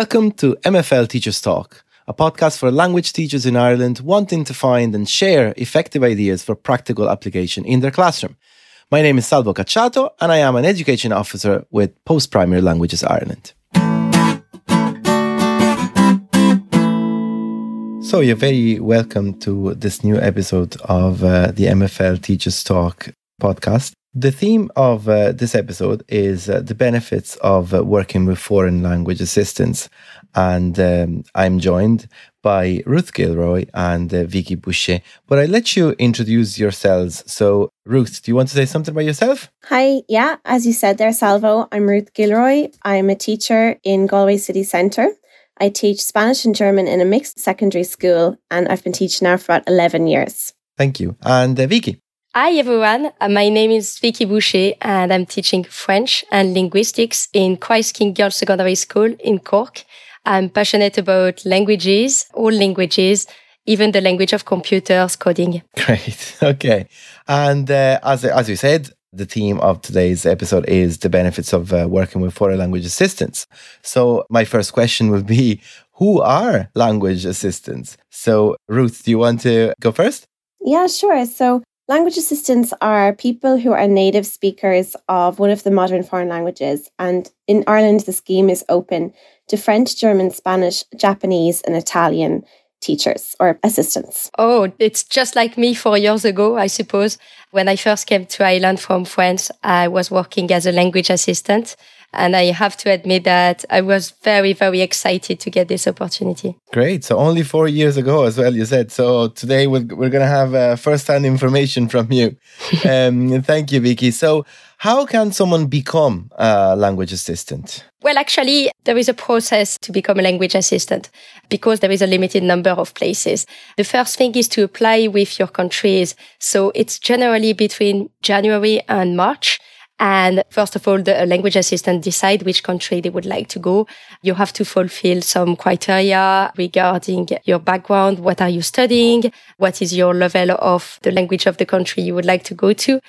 Welcome to MFL Teachers Talk, a podcast for language teachers in Ireland wanting to find and share effective ideas for practical application in their classroom. My name is Salvo Cacciato, and I am an education officer with Post Primary Languages Ireland. So, you're very welcome to this new episode of uh, the MFL Teachers Talk podcast. The theme of uh, this episode is uh, the benefits of uh, working with foreign language assistants. And um, I'm joined by Ruth Gilroy and uh, Vicky Boucher. But I let you introduce yourselves. So, Ruth, do you want to say something about yourself? Hi, yeah, as you said there, Salvo, I'm Ruth Gilroy. I'm a teacher in Galway City Centre. I teach Spanish and German in a mixed secondary school, and I've been teaching now for about 11 years. Thank you. And uh, Vicky? Hi everyone, uh, my name is Vicky Boucher and I'm teaching French and linguistics in Christ King Girls Secondary School in Cork. I'm passionate about languages, all languages, even the language of computers, coding. Great. Okay. And uh, as, as you said, the theme of today's episode is the benefits of uh, working with foreign language assistants. So, my first question would be Who are language assistants? So, Ruth, do you want to go first? Yeah, sure. So, Language assistants are people who are native speakers of one of the modern foreign languages. And in Ireland, the scheme is open to French, German, Spanish, Japanese, and Italian teachers or assistants. Oh, it's just like me four years ago, I suppose. When I first came to Ireland from France, I was working as a language assistant. And I have to admit that I was very, very excited to get this opportunity. Great. So only four years ago as well, you said. So today we're, we're going to have uh, first-hand information from you. um, thank you, Vicky. So how can someone become a language assistant? Well, actually, there is a process to become a language assistant because there is a limited number of places. The first thing is to apply with your countries. So it's generally between January and March. And first of all, the language assistant decide which country they would like to go. You have to fulfill some criteria regarding your background. What are you studying? What is your level of the language of the country you would like to go to?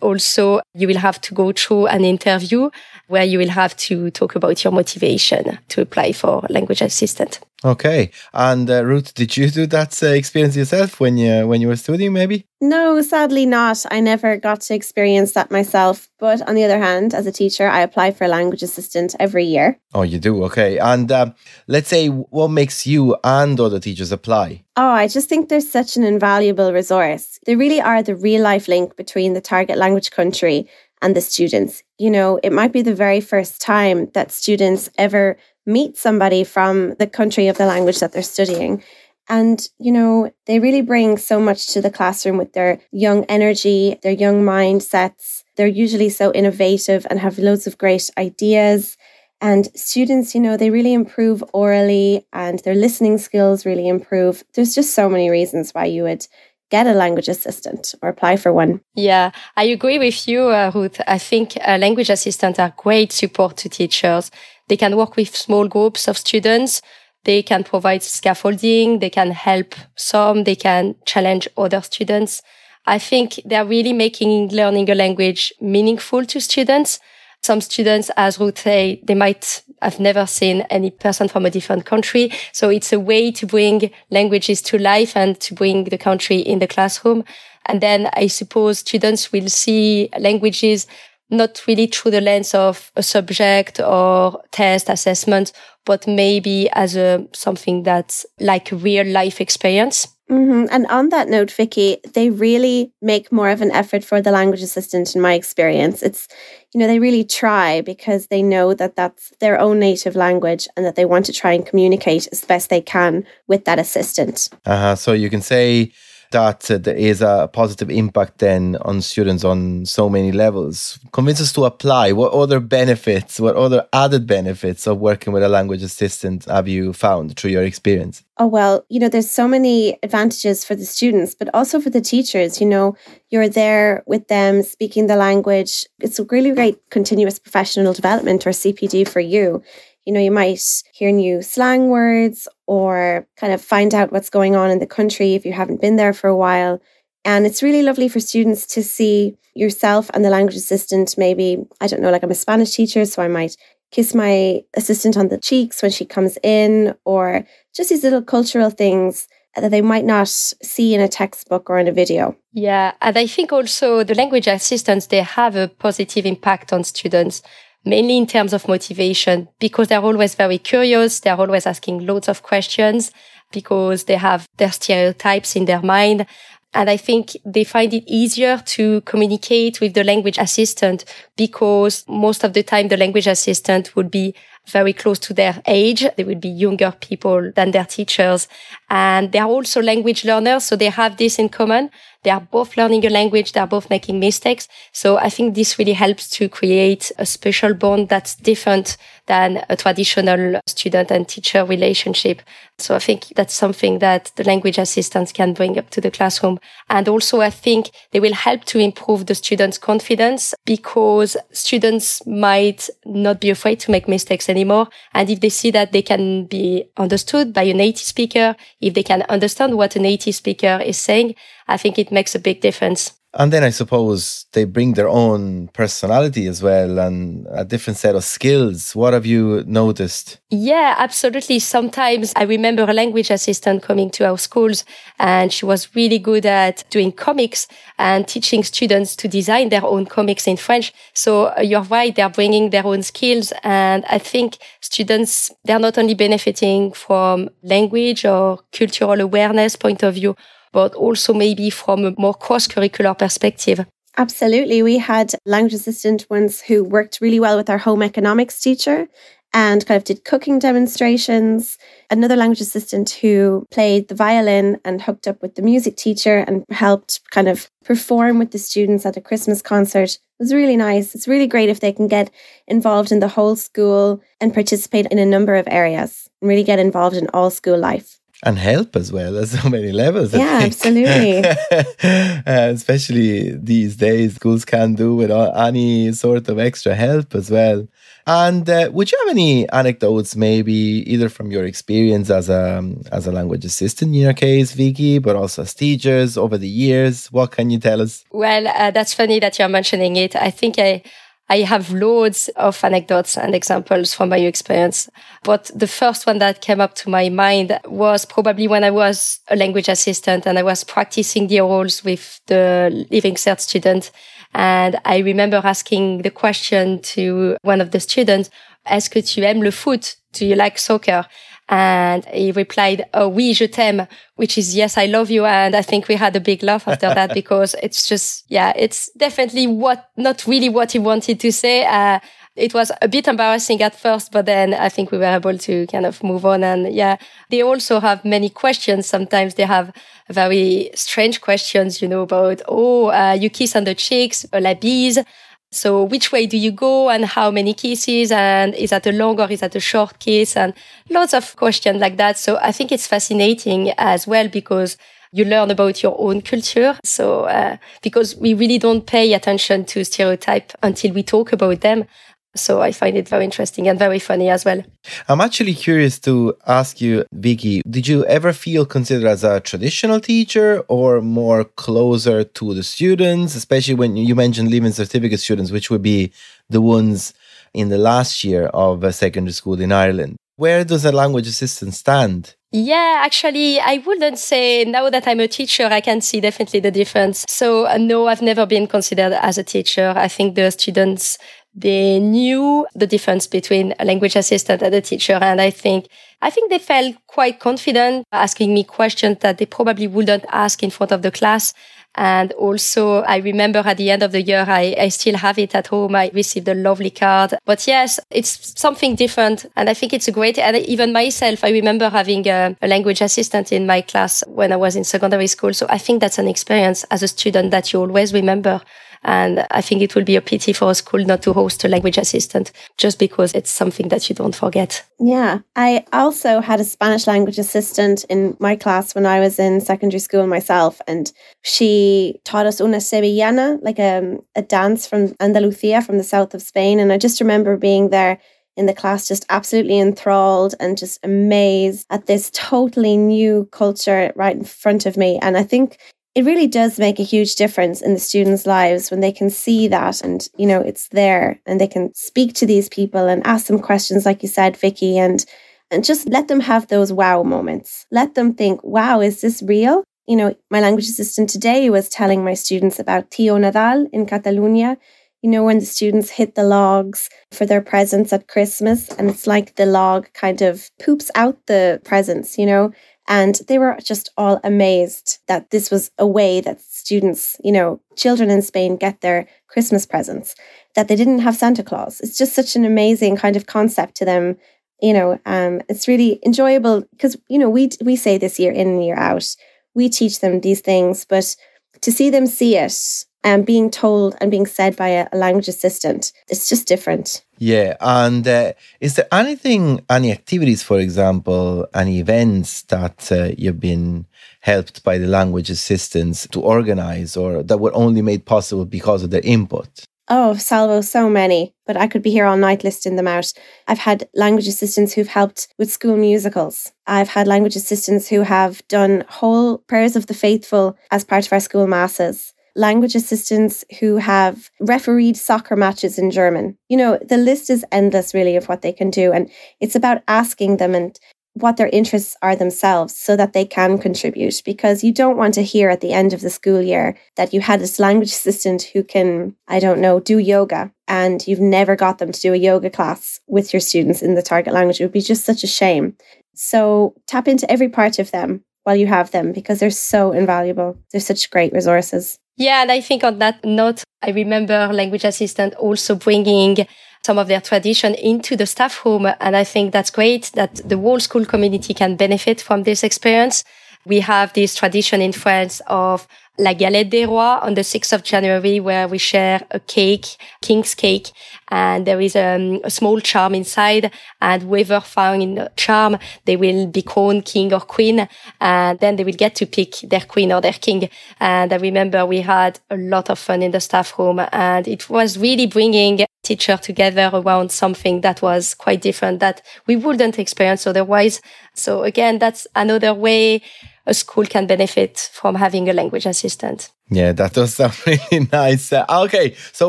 Also, you will have to go through an interview where you will have to talk about your motivation to apply for language assistant. Okay. And uh, Ruth, did you do that uh, experience yourself when you when you were studying maybe? No, sadly not. I never got to experience that myself. But on the other hand, as a teacher, I apply for a language assistant every year. Oh, you do? Okay. And uh, let's say what makes you and other teachers apply? Oh, I just think there's such an invaluable resource. They really are the real life link between the target language country and the students. You know, it might be the very first time that students ever meet somebody from the country of the language that they're studying. And, you know, they really bring so much to the classroom with their young energy, their young mindsets. They're usually so innovative and have loads of great ideas. And students, you know, they really improve orally and their listening skills really improve. There's just so many reasons why you would get a language assistant or apply for one. Yeah, I agree with you, uh, Ruth. I think uh, language assistants are great support to teachers. They can work with small groups of students. They can provide scaffolding. They can help some. They can challenge other students. I think they're really making learning a language meaningful to students. Some students, as Ruth say, they might have never seen any person from a different country. So it's a way to bring languages to life and to bring the country in the classroom. And then I suppose students will see languages not really through the lens of a subject or test assessment, but maybe as a something that's like real life experience. Mm-hmm. And on that note, Vicky, they really make more of an effort for the language assistant in my experience. It's, you know, they really try because they know that that's their own native language and that they want to try and communicate as best they can with that assistant. Uh-huh. So you can say that uh, there is a positive impact then on students on so many levels. Convince us to apply. What other benefits, what other added benefits of working with a language assistant have you found through your experience? Oh, well, you know, there's so many advantages for the students, but also for the teachers. You know, you're there with them speaking the language. It's a really great continuous professional development or CPD for you you know, you might hear new slang words or kind of find out what's going on in the country if you haven't been there for a while. And it's really lovely for students to see yourself and the language assistant. Maybe, I don't know, like I'm a Spanish teacher, so I might kiss my assistant on the cheeks when she comes in, or just these little cultural things that they might not see in a textbook or in a video. Yeah, and I think also the language assistants they have a positive impact on students mainly in terms of motivation because they're always very curious, they're always asking loads of questions because they have their stereotypes in their mind. And I think they find it easier to communicate with the language assistant because most of the time the language assistant would be very close to their age. They would be younger people than their teachers. And they're also language learners. So they have this in common. They are both learning a language. They're both making mistakes. So I think this really helps to create a special bond that's different than a traditional student and teacher relationship. So I think that's something that the language assistants can bring up to the classroom. And also I think they will help to improve the students' confidence because students might not be afraid to make mistakes anymore. And if they see that they can be understood by a native speaker, if they can understand what a native speaker is saying, I think it makes a big difference. And then I suppose they bring their own personality as well and a different set of skills. What have you noticed? Yeah, absolutely. Sometimes I remember a language assistant coming to our schools and she was really good at doing comics and teaching students to design their own comics in French. So uh, you're right. They're bringing their own skills. And I think students, they're not only benefiting from language or cultural awareness point of view, but also maybe from a more cross curricular perspective. Absolutely. We had language assistant ones who worked really well with our home economics teacher and kind of did cooking demonstrations. Another language assistant who played the violin and hooked up with the music teacher and helped kind of perform with the students at a Christmas concert it was really nice. It's really great if they can get involved in the whole school and participate in a number of areas and really get involved in all school life and help as well at so many levels. Yeah, absolutely. uh, especially these days, schools can do without any sort of extra help as well. And uh, would you have any anecdotes, maybe either from your experience as a as a language assistant in your case, Vicky, but also as teachers over the years? What can you tell us? Well, uh, that's funny that you're mentioning it. I think I I have loads of anecdotes and examples from my experience. But the first one that came up to my mind was probably when I was a language assistant and I was practicing the orals with the Leaving Cert student. And I remember asking the question to one of the students, Est-ce que tu aimes le foot? Do you like soccer? And he replied, Oh, oui, je t'aime, which is, yes, I love you. And I think we had a big laugh after that because it's just, yeah, it's definitely what, not really what he wanted to say. Uh, it was a bit embarrassing at first, but then I think we were able to kind of move on. And yeah, they also have many questions. Sometimes they have very strange questions, you know, about, oh, uh, you kiss on the cheeks, la bise. So which way do you go and how many kisses and is that a long or is that a short kiss and lots of questions like that. So I think it's fascinating as well because you learn about your own culture. So uh, because we really don't pay attention to stereotype until we talk about them. So I find it very interesting and very funny as well. I'm actually curious to ask you, Vicky, did you ever feel considered as a traditional teacher or more closer to the students, especially when you mentioned leaving certificate students, which would be the ones in the last year of a secondary school in Ireland? Where does a language assistant stand? Yeah, actually, I wouldn't say now that I'm a teacher, I can see definitely the difference. So, uh, no, I've never been considered as a teacher. I think the students they knew the difference between a language assistant and a teacher. And I think, I think they felt quite confident asking me questions that they probably wouldn't ask in front of the class. And also, I remember at the end of the year, I, I still have it at home. I received a lovely card. But yes, it's something different. And I think it's a great, and even myself, I remember having a, a language assistant in my class when I was in secondary school. So I think that's an experience as a student that you always remember. And I think it will be a pity for a school not to host a language assistant just because it's something that you don't forget. Yeah. I also had a Spanish language assistant in my class when I was in secondary school myself. And she taught us una sevillana, like a, a dance from Andalusia, from the south of Spain. And I just remember being there in the class just absolutely enthralled and just amazed at this totally new culture right in front of me. And I think it really does make a huge difference in the students' lives when they can see that and, you know, it's there and they can speak to these people and ask them questions, like you said, Vicky, and and just let them have those wow moments. Let them think, wow, is this real? You know, my language assistant today was telling my students about Tio Nadal in Catalonia. You know, when the students hit the logs for their presents at Christmas, and it's like the log kind of poops out the presents, you know, and they were just all amazed that this was a way that students, you know, children in Spain get their Christmas presents, that they didn't have Santa Claus. It's just such an amazing kind of concept to them. You know, um, it's really enjoyable because, you know, we, we say this year in and year out, we teach them these things, but to see them see it and being told and being said by a, a language assistant, it's just different. Yeah, and uh, is there anything, any activities, for example, any events that uh, you've been helped by the language assistants to organize or that were only made possible because of their input? Oh, Salvo, so many, but I could be here all night listing them out. I've had language assistants who've helped with school musicals. I've had language assistants who have done whole prayers of the faithful as part of our school masses language assistants who have refereed soccer matches in German. You know, the list is endless, really, of what they can do. And it's about asking them and what their interests are themselves so that they can contribute because you don't want to hear at the end of the school year that you had this language assistant who can i don't know do yoga and you've never got them to do a yoga class with your students in the target language it would be just such a shame so tap into every part of them while you have them because they're so invaluable they're such great resources yeah, and I think on that note, I remember language assistant also bringing some of their tradition into the staff room. And I think that's great that the whole school community can benefit from this experience. We have this tradition in France of La Galette des Rois on the 6th of January, where we share a cake, king's cake, and there is um, a small charm inside. And whoever found in the charm, they will be crowned king or queen, and then they will get to pick their queen or their king. And I remember we had a lot of fun in the staff room, and it was really bringing teacher together around something that was quite different that we wouldn't experience otherwise. So again, that's another way a school can benefit from having a language assistant. Yeah, that does sound really nice. Uh, okay, so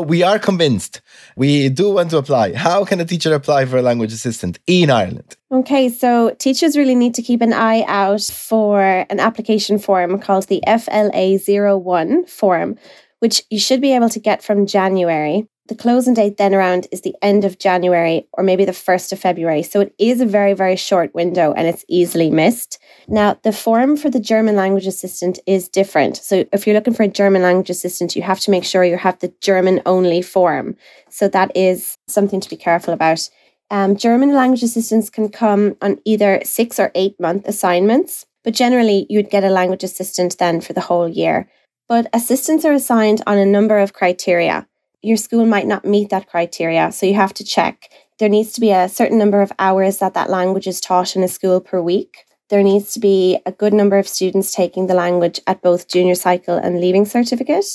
we are convinced. We do want to apply. How can a teacher apply for a language assistant in Ireland? Okay, so teachers really need to keep an eye out for an application form called the FLA01 form, which you should be able to get from January. The closing date then around is the end of January or maybe the 1st of February. So it is a very, very short window and it's easily missed. Now, the form for the German language assistant is different. So if you're looking for a German language assistant, you have to make sure you have the German only form. So that is something to be careful about. Um, German language assistants can come on either six or eight month assignments, but generally you'd get a language assistant then for the whole year. But assistants are assigned on a number of criteria your school might not meet that criteria. So you have to check. There needs to be a certain number of hours that that language is taught in a school per week. There needs to be a good number of students taking the language at both junior cycle and leaving certificate.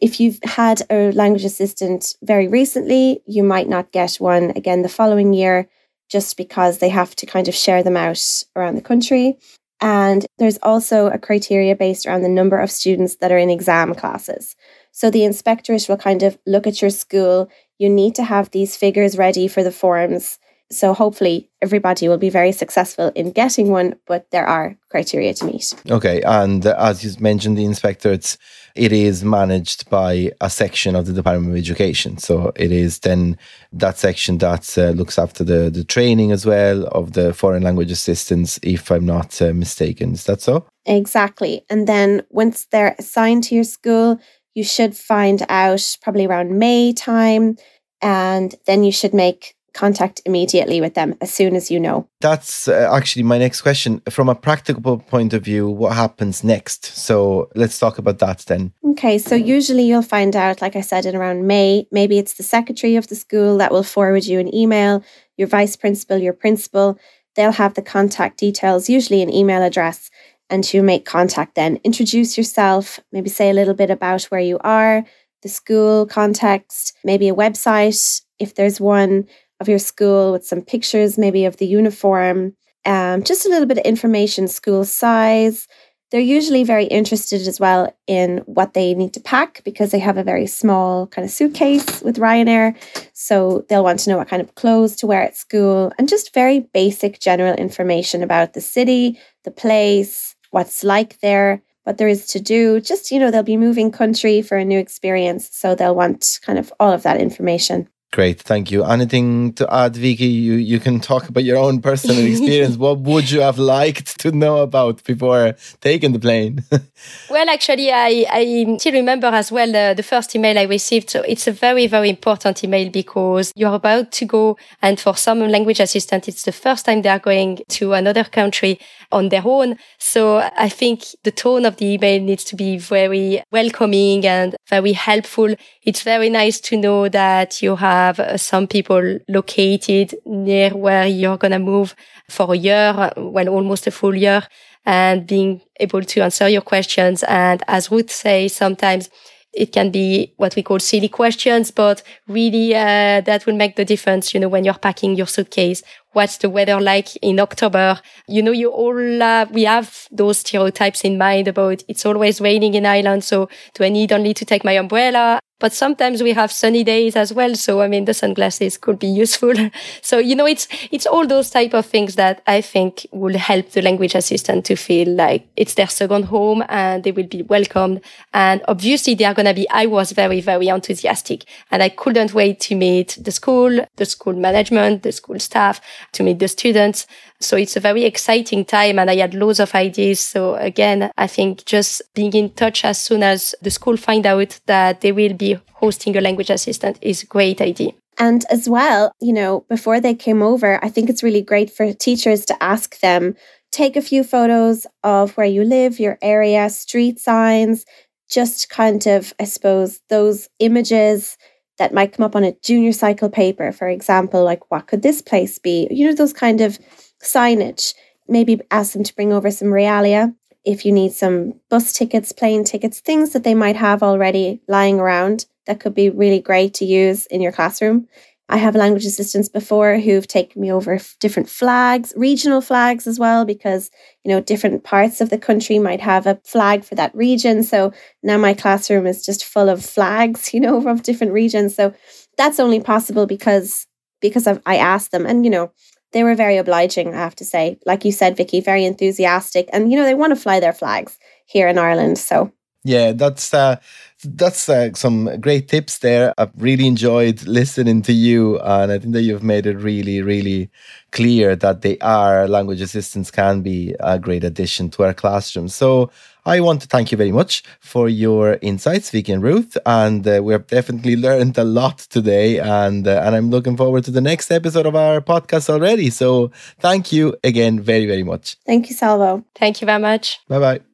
If you've had a language assistant very recently, you might not get one again the following year just because they have to kind of share them out around the country. And there's also a criteria based around the number of students that are in exam classes. So the inspectorate will kind of look at your school. You need to have these figures ready for the forms. So hopefully everybody will be very successful in getting one, but there are criteria to meet. Okay, and as you mentioned, the inspectorates, it is managed by a section of the Department of Education. So it is then that section that uh, looks after the the training as well of the foreign language assistants, if I'm not uh, mistaken. Is that so? Exactly. And then once they're assigned to your school, you should find out probably around May time, and then you should make contact immediately with them as soon as you know. That's uh, actually my next question. From a practical point of view, what happens next? So let's talk about that then. Okay, so usually you'll find out, like I said, in around May. Maybe it's the secretary of the school that will forward you an email, your vice principal, your principal. They'll have the contact details, usually an email address and to make contact then. Introduce yourself, maybe say a little bit about where you are, the school context, maybe a website, if there's one of your school with some pictures, maybe of the uniform, um, just a little bit of information, school size, they're usually very interested as well in what they need to pack because they have a very small kind of suitcase with Ryanair. So they'll want to know what kind of clothes to wear at school and just very basic general information about the city, the place, what's like there, what there is to do. Just, you know, they'll be moving country for a new experience. So they'll want kind of all of that information. Great, thank you. Anything to add, Vicky? You you can talk about your own personal experience. what would you have liked to know about before taking the plane? well, actually, I, I still remember as well uh, the first email I received. So it's a very very important email because you're about to go, and for some language assistant, it's the first time they are going to another country on their own. So I think the tone of the email needs to be very welcoming and very helpful. It's very nice to know that you have uh, some people located near where you're going to move for a year, well, almost a full year and being able to answer your questions. And as Ruth says, sometimes it can be what we call silly questions, but really uh, that will make the difference, you know, when you're packing your suitcase. What's the weather like in October? You know, you all, uh, we have those stereotypes in mind about it's always raining in Ireland. So do I need only to take my umbrella? But sometimes we have sunny days as well. So, I mean, the sunglasses could be useful. so, you know, it's, it's all those type of things that I think will help the language assistant to feel like it's their second home and they will be welcomed. And obviously they are going to be, I was very, very enthusiastic and I couldn't wait to meet the school, the school management, the school staff, to meet the students. So it's a very exciting time and I had loads of ideas. So again, I think just being in touch as soon as the school find out that they will be hosting a language assistant is a great idea. And as well, you know, before they came over, I think it's really great for teachers to ask them take a few photos of where you live, your area, street signs, just kind of, I suppose, those images that might come up on a junior cycle paper, for example, like what could this place be? You know, those kind of signage. Maybe ask them to bring over some realia if you need some bus tickets, plane tickets, things that they might have already lying around that could be really great to use in your classroom. I have language assistants before who've taken me over different flags, regional flags as well, because, you know, different parts of the country might have a flag for that region. So now my classroom is just full of flags, you know, of different regions. So that's only possible because because I've, I asked them. And, you know, they were very obliging, I have to say. Like you said, Vicky, very enthusiastic. And, you know, they want to fly their flags here in Ireland. So, yeah, that's uh, that's uh, some great tips there. I've really enjoyed listening to you, and I think that you've made it really, really clear that they are language assistants can be a great addition to our classroom. So I want to thank you very much for your insights, Vicky and Ruth, and uh, we have definitely learned a lot today, and uh, and I'm looking forward to the next episode of our podcast already. So thank you again, very, very much. Thank you, Salvo. Thank you very much. Bye bye.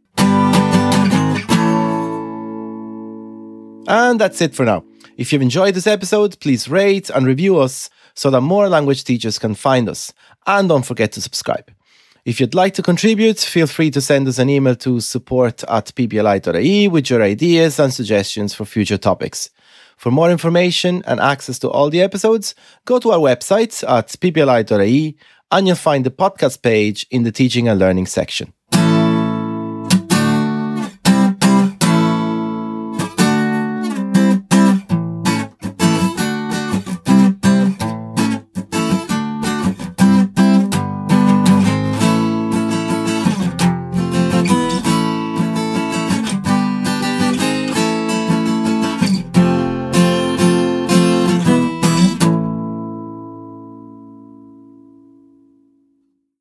And that's it for now. If you've enjoyed this episode, please rate and review us so that more language teachers can find us. And don't forget to subscribe. If you'd like to contribute, feel free to send us an email to support at ppli.ie with your ideas and suggestions for future topics. For more information and access to all the episodes, go to our website at ppli.ie and you'll find the podcast page in the teaching and learning section.